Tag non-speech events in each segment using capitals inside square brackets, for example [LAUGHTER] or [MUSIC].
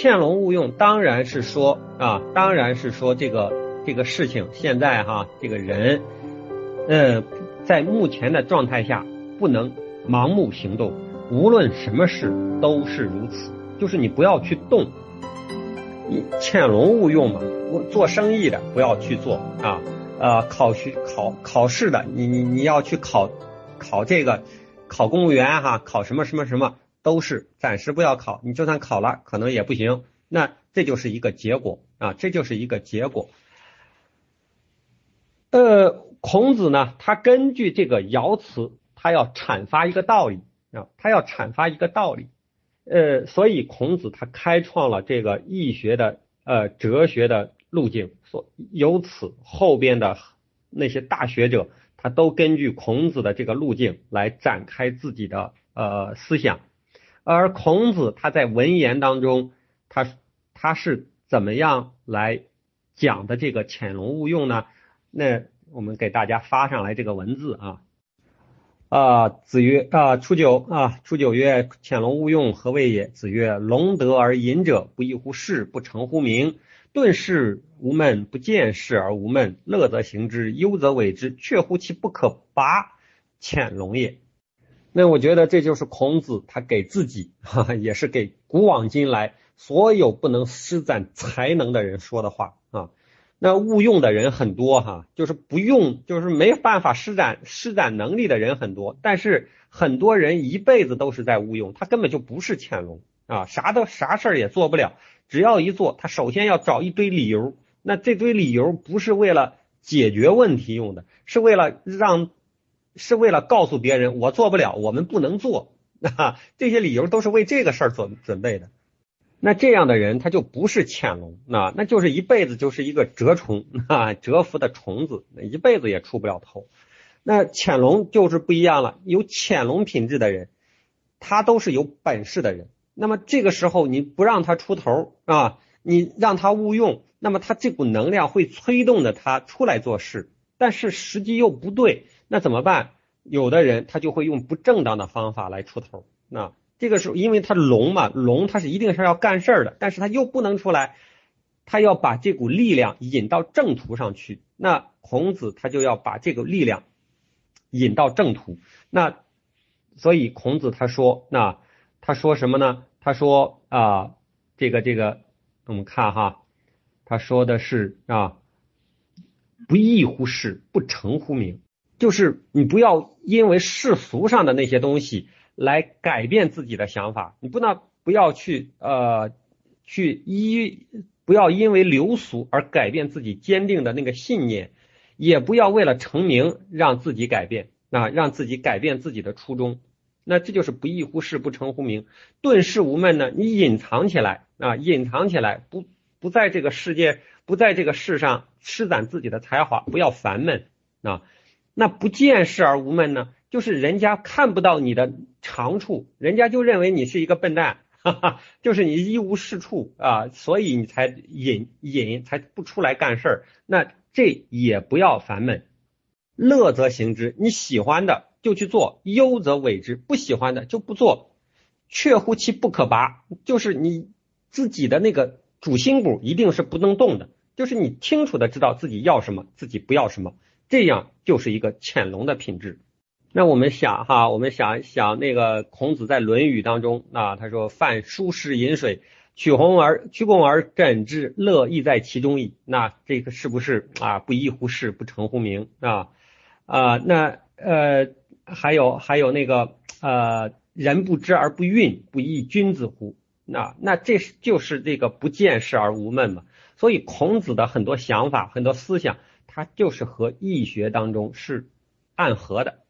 潜龙勿用，当然是说啊，当然是说这个这个事情现在哈，这个人，嗯，在目前的状态下不能盲目行动，无论什么事都是如此，就是你不要去动，你潜龙勿用嘛，做生意的不要去做啊，呃，考学考考试的，你你你要去考考这个考公务员哈，考什么什么什么。都是暂时不要考，你就算考了，可能也不行。那这就是一个结果啊，这就是一个结果。呃，孔子呢，他根据这个爻辞，他要阐发一个道理啊，他要阐发一个道理。呃，所以孔子他开创了这个易学的呃哲学的路径，所由此后边的那些大学者，他都根据孔子的这个路径来展开自己的呃思想。而孔子他在文言当中，他他是怎么样来讲的这个潜龙勿用呢？那我们给大家发上来这个文字啊啊，子曰啊初九啊初九曰潜龙勿用何谓也？子曰龙得而隐者不亦乎视不成乎名？顿视无闷不见事而无闷，乐则行之，忧则为之，却乎其不可拔，潜龙也。那我觉得这就是孔子他给自己，哈，也是给古往今来所有不能施展才能的人说的话啊。那误用的人很多哈，就是不用，就是没办法施展施展能力的人很多。但是很多人一辈子都是在误用，他根本就不是潜龙啊，啥都啥事儿也做不了。只要一做，他首先要找一堆理由。那这堆理由不是为了解决问题用的，是为了让。是为了告诉别人我做不了，我们不能做，[LAUGHS] 啊，这些理由都是为这个事儿准准备的。那这样的人他就不是潜龙，那那就是一辈子就是一个蛰虫 [LAUGHS] 啊，蛰伏的虫子，一辈子也出不了头。那潜龙就是不一样了，有潜龙品质的人，他都是有本事的人。那么这个时候你不让他出头啊，你让他误用，那么他这股能量会催动着他出来做事，但是时机又不对。那怎么办？有的人他就会用不正当的方法来出头。那这个时候，因为他龙嘛，龙他是一定是要干事儿的，但是他又不能出来，他要把这股力量引到正途上去。那孔子他就要把这个力量引到正途。那所以孔子他说，那他说什么呢？他说啊，这个这个，我们看哈，他说的是啊，不义乎事，不成乎名。就是你不要因为世俗上的那些东西来改变自己的想法，你不能不要去呃去依不要因为流俗而改变自己坚定的那个信念，也不要为了成名让自己改变啊，让自己改变自己的初衷。那这就是不义乎事，不成乎名。顿世无闷呢？你隐藏起来啊，隐藏起来，不不在这个世界，不在这个世上施展自己的才华，不要烦闷啊。那不见事而无闷呢？就是人家看不到你的长处，人家就认为你是一个笨蛋，哈哈，就是你一无是处啊，所以你才隐隐才不出来干事儿。那这也不要烦闷，乐则行之，你喜欢的就去做，忧则委之，不喜欢的就不做。确乎其不可拔，就是你自己的那个主心骨一定是不能动的，就是你清楚的知道自己要什么，自己不要什么。这样就是一个潜龙的品质。那我们想哈，我们想想那个孔子在《论语》当中啊，他说：“饭疏食饮水，取红而曲肱而枕之，乐亦在其中矣。”那这个是不是啊？不义乎事，不成乎名啊？啊，那呃，还有还有那个呃，人不知而不愠，不亦君子乎？那那这是就是这个不见事而无闷嘛。所以孔子的很多想法、很多思想。它就是和易学当中是暗合的。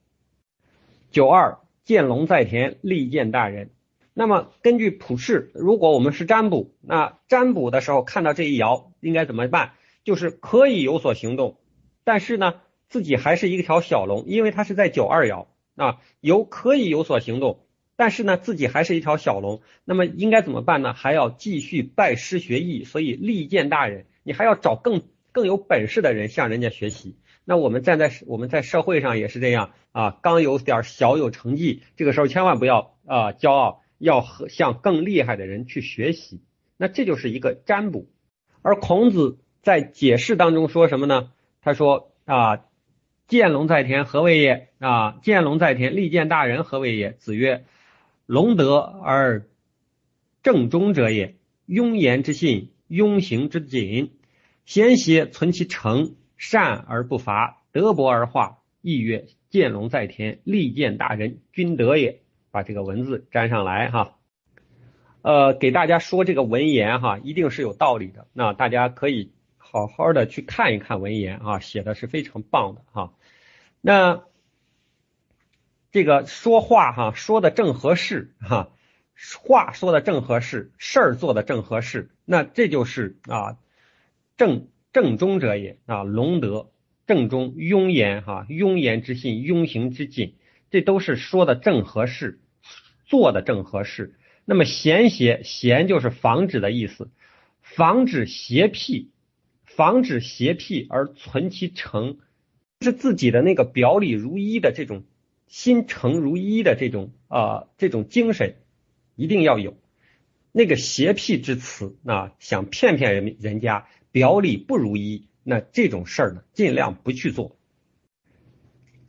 九二见龙在田，利见大人。那么根据普世，如果我们是占卜，那占卜的时候看到这一爻应该怎么办？就是可以有所行动，但是呢，自己还是一条小龙，因为它是在九二爻啊，有可以有所行动，但是呢，自己还是一条小龙。那么应该怎么办呢？还要继续拜师学艺，所以利见大人，你还要找更。更有本事的人向人家学习，那我们站在我们在社会上也是这样啊。刚有点小有成绩，这个时候千万不要啊骄傲，要和向更厉害的人去学习那这就是一个占卜。而孔子在解释当中说什么呢？他说啊，见龙在田，何谓也？啊，见龙在田，利见大人，何谓也？子曰：龙德而正中者也，庸言之信，庸行之谨，贤邪存其诚，善而不伐，德薄而化。亦曰：见龙在田，利见大人，君德也。把这个文字粘上来哈。呃，给大家说这个文言哈，一定是有道理的。那大家可以好好的去看一看文言啊，写的是非常棒的哈。那这个说话哈，说的正合适哈，话说的正合适，事儿做的正合适，那这就是啊正正中者也啊，隆德正中，庸言哈，庸言之信，庸行之谨，这都是说的正合适，做的正合适。那么贤邪贤就是防止的意思，防止邪僻，防止邪僻而存其诚，是自己的那个表里如一的这种心诚如一的这种啊这种精神一定要有。那个邪僻之词啊，想骗骗人人家表里不如一，那这种事儿呢，尽量不去做。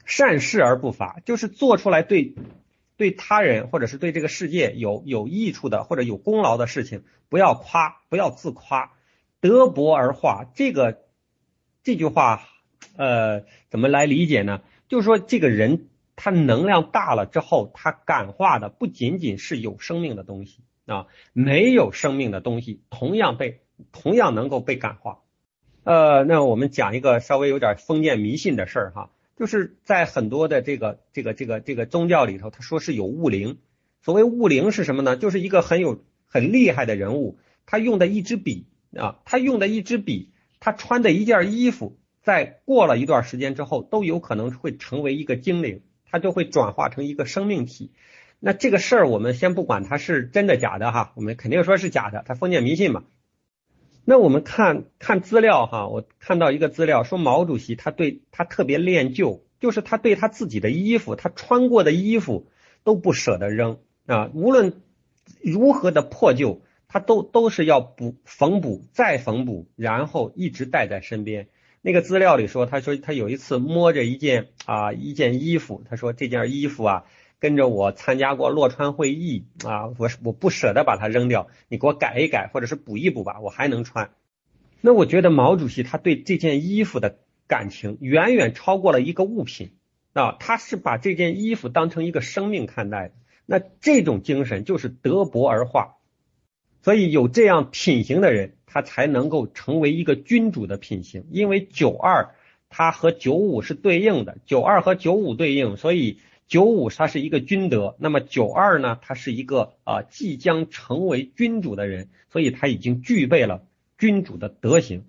善事而不法，就是做出来对。对他人或者是对这个世界有有益处的或者有功劳的事情，不要夸，不要自夸，德薄而化。这个这句话，呃，怎么来理解呢？就是说，这个人他能量大了之后，他感化的不仅仅是有生命的东西啊，没有生命的东西同样被同样能够被感化。呃，那我们讲一个稍微有点封建迷信的事儿哈。就是在很多的这个这个这个这个宗教里头，他说是有物灵。所谓物灵是什么呢？就是一个很有很厉害的人物，他用的一支笔啊，他用的一支笔，他穿的一件衣服，在过了一段时间之后，都有可能会成为一个精灵，他就会转化成一个生命体。那这个事儿我们先不管它是真的假的哈，我们肯定说是假的，他封建迷信嘛。那我们看看资料哈，我看到一个资料说毛主席他对他特别恋旧，就是他对他自己的衣服，他穿过的衣服都不舍得扔啊，无论如何的破旧，他都都是要补缝补再缝补，然后一直带在身边。那个资料里说，他说他有一次摸着一件啊一件衣服，他说这件衣服啊。跟着我参加过洛川会议啊，我我不舍得把它扔掉，你给我改一改，或者是补一补吧，我还能穿。那我觉得毛主席他对这件衣服的感情远远超过了一个物品啊，他是把这件衣服当成一个生命看待的。那这种精神就是德薄而化，所以有这样品行的人，他才能够成为一个君主的品行。因为九二它和九五是对应的，九二和九五对应，所以。九五他是一个君德，那么九二呢？他是一个啊即将成为君主的人，所以他已经具备了君主的德行。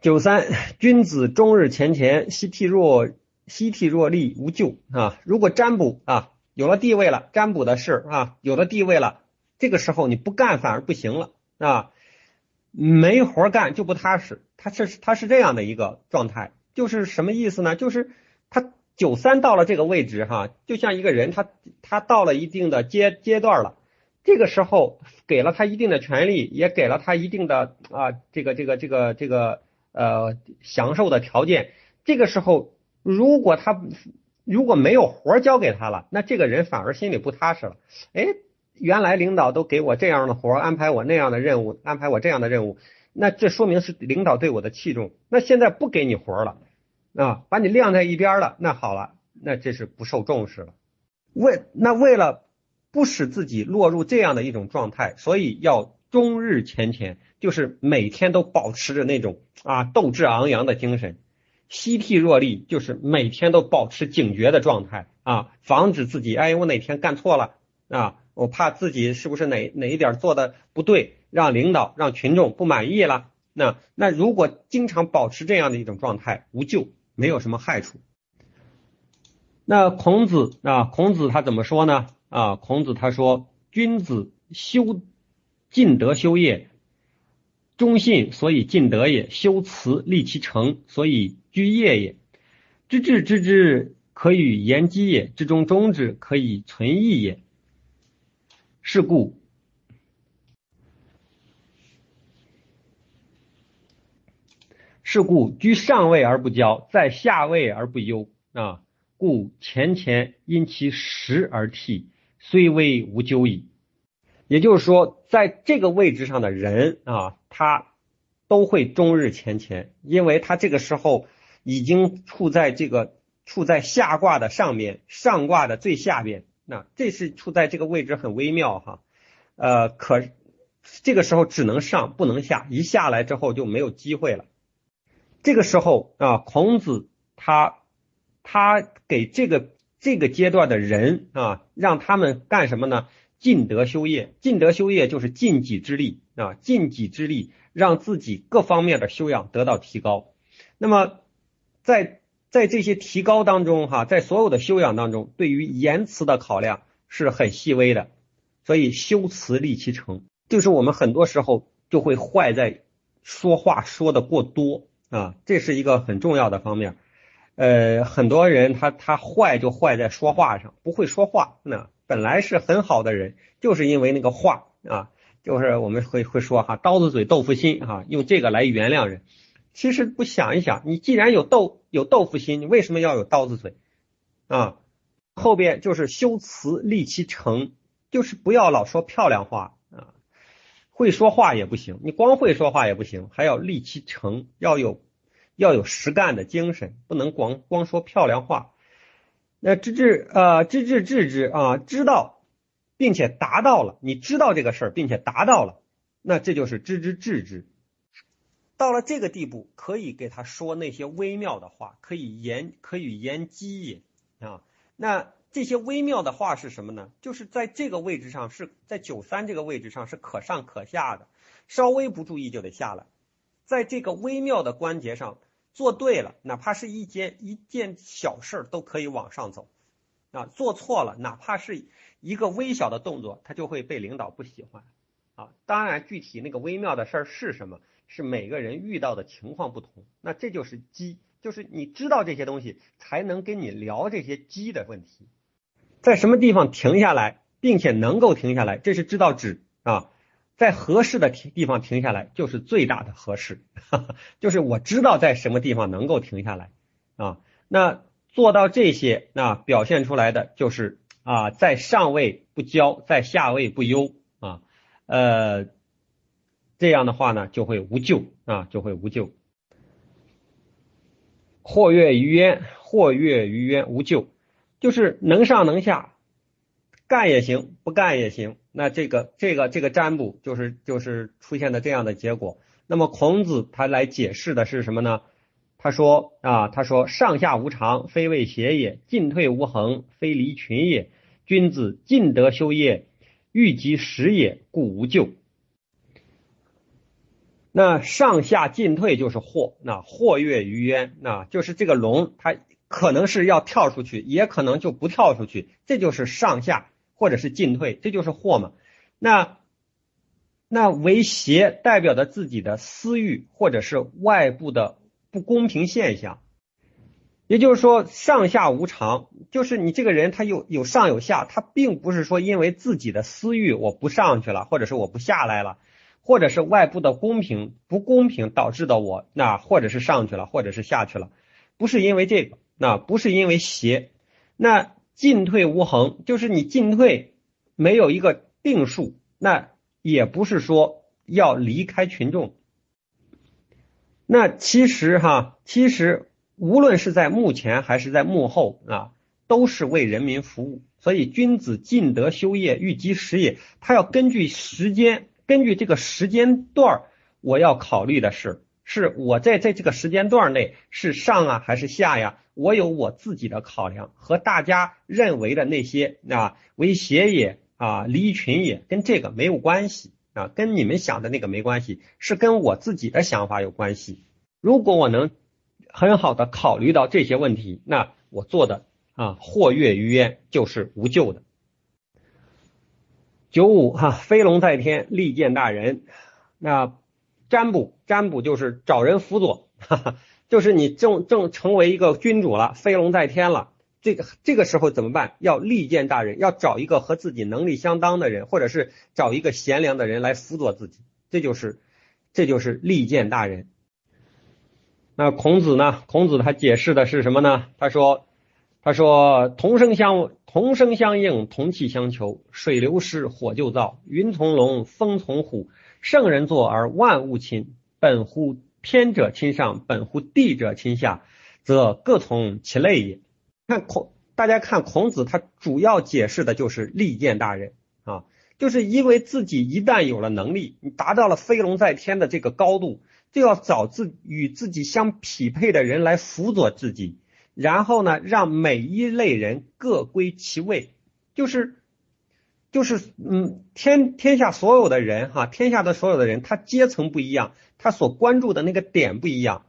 九三，君子终日前乾，夕惕若夕惕若厉，无咎啊。如果占卜啊有了地位了，占卜的事啊有了地位了，这个时候你不干反而不行了啊，没活干就不踏实。他是他是这样的一个状态，就是什么意思呢？就是。九三到了这个位置哈，就像一个人，他他到了一定的阶阶段了，这个时候给了他一定的权利，也给了他一定的啊这个这个这个这个呃享受的条件。这个时候，如果他如果没有活交给他了，那这个人反而心里不踏实了。哎，原来领导都给我这样的活，安排我那样的任务，安排我这样的任务，那这说明是领导对我的器重。那现在不给你活了。啊，把你晾在一边了，那好了，那这是不受重视了。为那为了不使自己落入这样的一种状态，所以要终日前乾，就是每天都保持着那种啊斗志昂扬的精神。夕惕若厉，就是每天都保持警觉的状态啊，防止自己哎我哪天干错了啊，我怕自己是不是哪哪一点做的不对，让领导让群众不满意了。那那如果经常保持这样的一种状态，无救。没有什么害处。那孔子啊，孔子他怎么说呢？啊，孔子他说：“君子修尽德修业，忠信所以尽德也；修辞立其诚，所以居业也。知至知之，可与言机也；知中中之，可以存义也。是故。”是故居上位而不骄，在下位而不忧啊。故前前因其实而替，虽危无咎矣。也就是说，在这个位置上的人啊，他都会终日前乾，因为他这个时候已经处在这个处在下卦的上面，上卦的最下边。那这是处在这个位置很微妙哈，呃，可这个时候只能上不能下，一下来之后就没有机会了。这个时候啊，孔子他他给这个这个阶段的人啊，让他们干什么呢？尽德修业，尽德修业就是尽己之力啊，尽己之力，让自己各方面的修养得到提高。那么在在这些提高当中哈，在所有的修养当中，对于言辞的考量是很细微的。所以修辞立其成，就是我们很多时候就会坏在说话说的过多。啊，这是一个很重要的方面，呃，很多人他他坏就坏在说话上，不会说话。那本来是很好的人，就是因为那个话啊，就是我们会会说哈，刀子嘴豆腐心哈，用这个来原谅人。其实不想一想，你既然有豆有豆腐心，你为什么要有刀子嘴啊？后边就是修辞立其诚，就是不要老说漂亮话。会说话也不行，你光会说话也不行，还要立其诚，要有要有实干的精神，不能光光说漂亮话。那知至呃知至知之啊，知道并且达到了，你知道这个事儿并且达到了，那这就是知之治之。到了这个地步，可以给他说那些微妙的话，可以言可以言机也啊，那。这些微妙的话是什么呢？就是在这个位置上，是在九三这个位置上是可上可下的，稍微不注意就得下来。在这个微妙的关节上做对了，哪怕是一件一件小事都可以往上走啊。做错了，哪怕是一个微小的动作，他就会被领导不喜欢啊。当然，具体那个微妙的事儿是什么，是每个人遇到的情况不同。那这就是机，就是你知道这些东西，才能跟你聊这些机的问题。在什么地方停下来，并且能够停下来，这是知道止啊。在合适的地方停下来，就是最大的合适。[LAUGHS] 就是我知道在什么地方能够停下来啊。那做到这些，那表现出来的就是啊，在上位不骄，在下位不忧啊。呃，这样的话呢，就会无咎啊，就会无咎。或跃于渊，或跃于渊，无咎。就是能上能下，干也行，不干也行。那这个这个这个占卜就是就是出现的这样的结果。那么孔子他来解释的是什么呢？他说啊，他说上下无常，非为邪也；进退无恒，非离群也。君子尽德修业，欲及时也，故无咎。那上下进退就是祸，那祸跃于渊，那就是这个龙它。可能是要跳出去，也可能就不跳出去，这就是上下或者是进退，这就是祸嘛。那那为邪代表的自己的私欲或者是外部的不公平现象，也就是说上下无常，就是你这个人他有有上有下，他并不是说因为自己的私欲我不上去了，或者是我不下来了，或者是外部的公平不公平导致的我那或者是上去了，或者是下去了，不是因为这个。那不是因为邪，那进退无恒，就是你进退没有一个定数，那也不是说要离开群众。那其实哈，其实无论是在幕前还是在幕后啊，都是为人民服务。所以君子尽德修业，欲及时也。他要根据时间，根据这个时间段我要考虑的是。是我在在这个时间段内是上啊还是下呀？我有我自己的考量，和大家认为的那些啊为邪也啊离群也跟这个没有关系啊，跟你们想的那个没关系，是跟我自己的想法有关系。如果我能很好的考虑到这些问题，那我做的啊或跃于渊就是无咎的。九五哈飞龙在天，利见大人，那。占卜，占卜就是找人辅佐，哈哈，就是你正正成为一个君主了，飞龙在天了，这个这个时候怎么办？要力荐大人，要找一个和自己能力相当的人，或者是找一个贤良的人来辅佐自己，这就是这就是力荐大人。那孔子呢？孔子他解释的是什么呢？他说，他说同声相同声相应，同气相求，水流失，火就燥，云从龙，风从虎，圣人作而万物亲。本乎天者亲上，本乎地者亲下，则各从其类也。看孔，大家看孔子，他主要解释的就是利剑大人啊，就是因为自己一旦有了能力，你达到了飞龙在天的这个高度。就要找自与自己相匹配的人来辅佐自己，然后呢，让每一类人各归其位，就是就是嗯，天天下所有的人哈，天下的所有的人，他阶层不一样，他所关注的那个点不一样，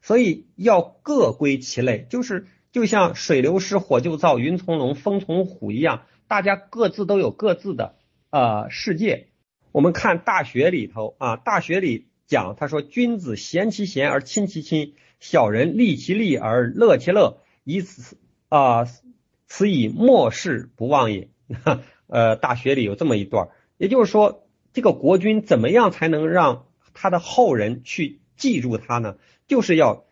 所以要各归其类，就是就像水流失，火就燥，云从龙，风从虎一样，大家各自都有各自的呃世界。我们看《大学》里头啊，《大学》里。讲他说，君子贤其贤而亲其亲，小人利其利而乐其乐，以此啊，此以莫世不忘也。[LAUGHS] 呃，大学里有这么一段，也就是说，这个国君怎么样才能让他的后人去记住他呢？就是要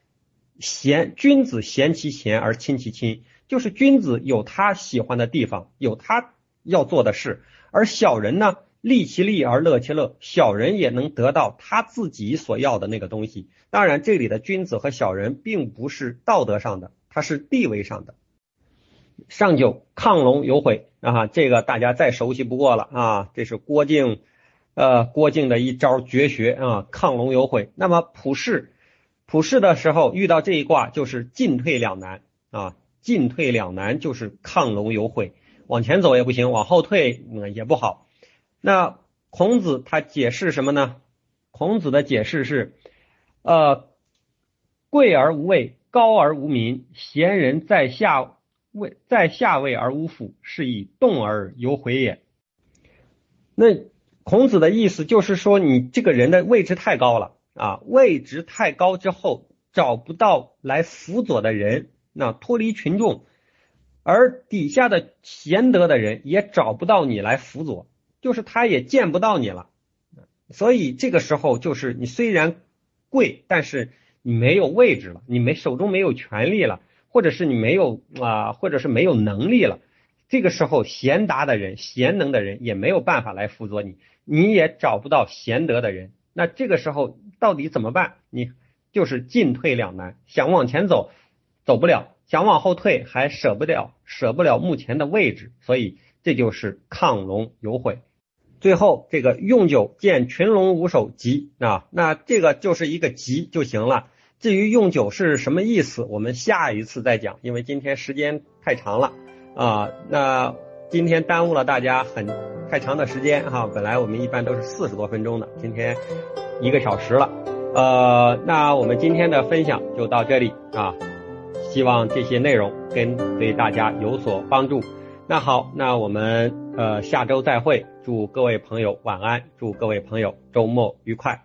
贤，君子贤其贤而亲其亲，就是君子有他喜欢的地方，有他要做的事，而小人呢？利其利而乐其乐，小人也能得到他自己所要的那个东西。当然，这里的君子和小人并不是道德上的，他是地位上的。上九，亢龙有悔啊，这个大家再熟悉不过了啊，这是郭靖，呃，郭靖的一招绝学啊，亢龙有悔。那么普世，普世的时候遇到这一卦就是进退两难啊，进退两难就是亢龙有悔，往前走也不行，往后退嗯也不好。那孔子他解释什么呢？孔子的解释是，呃，贵而无位，高而无民，贤人在下位，在下位而无辅，是以动而有悔也。那孔子的意思就是说，你这个人的位置太高了啊，位置太高之后找不到来辅佐的人，那脱离群众，而底下的贤德的人也找不到你来辅佐。就是他也见不到你了，所以这个时候就是你虽然贵，但是你没有位置了，你没手中没有权利了，或者是你没有啊，或者是没有能力了。这个时候贤达的人、贤能的人也没有办法来辅佐你，你也找不到贤德的人。那这个时候到底怎么办？你就是进退两难，想往前走走不了，想往后退还舍不了，舍不了目前的位置，所以这就是亢龙有悔。最后，这个用酒见群龙无首，吉啊，那这个就是一个吉就行了。至于用酒是什么意思，我们下一次再讲，因为今天时间太长了啊。那今天耽误了大家很太长的时间哈，本来我们一般都是四十多分钟的，今天一个小时了。呃，那我们今天的分享就到这里啊，希望这些内容跟对大家有所帮助。那好，那我们呃下周再会。祝各位朋友晚安，祝各位朋友周末愉快。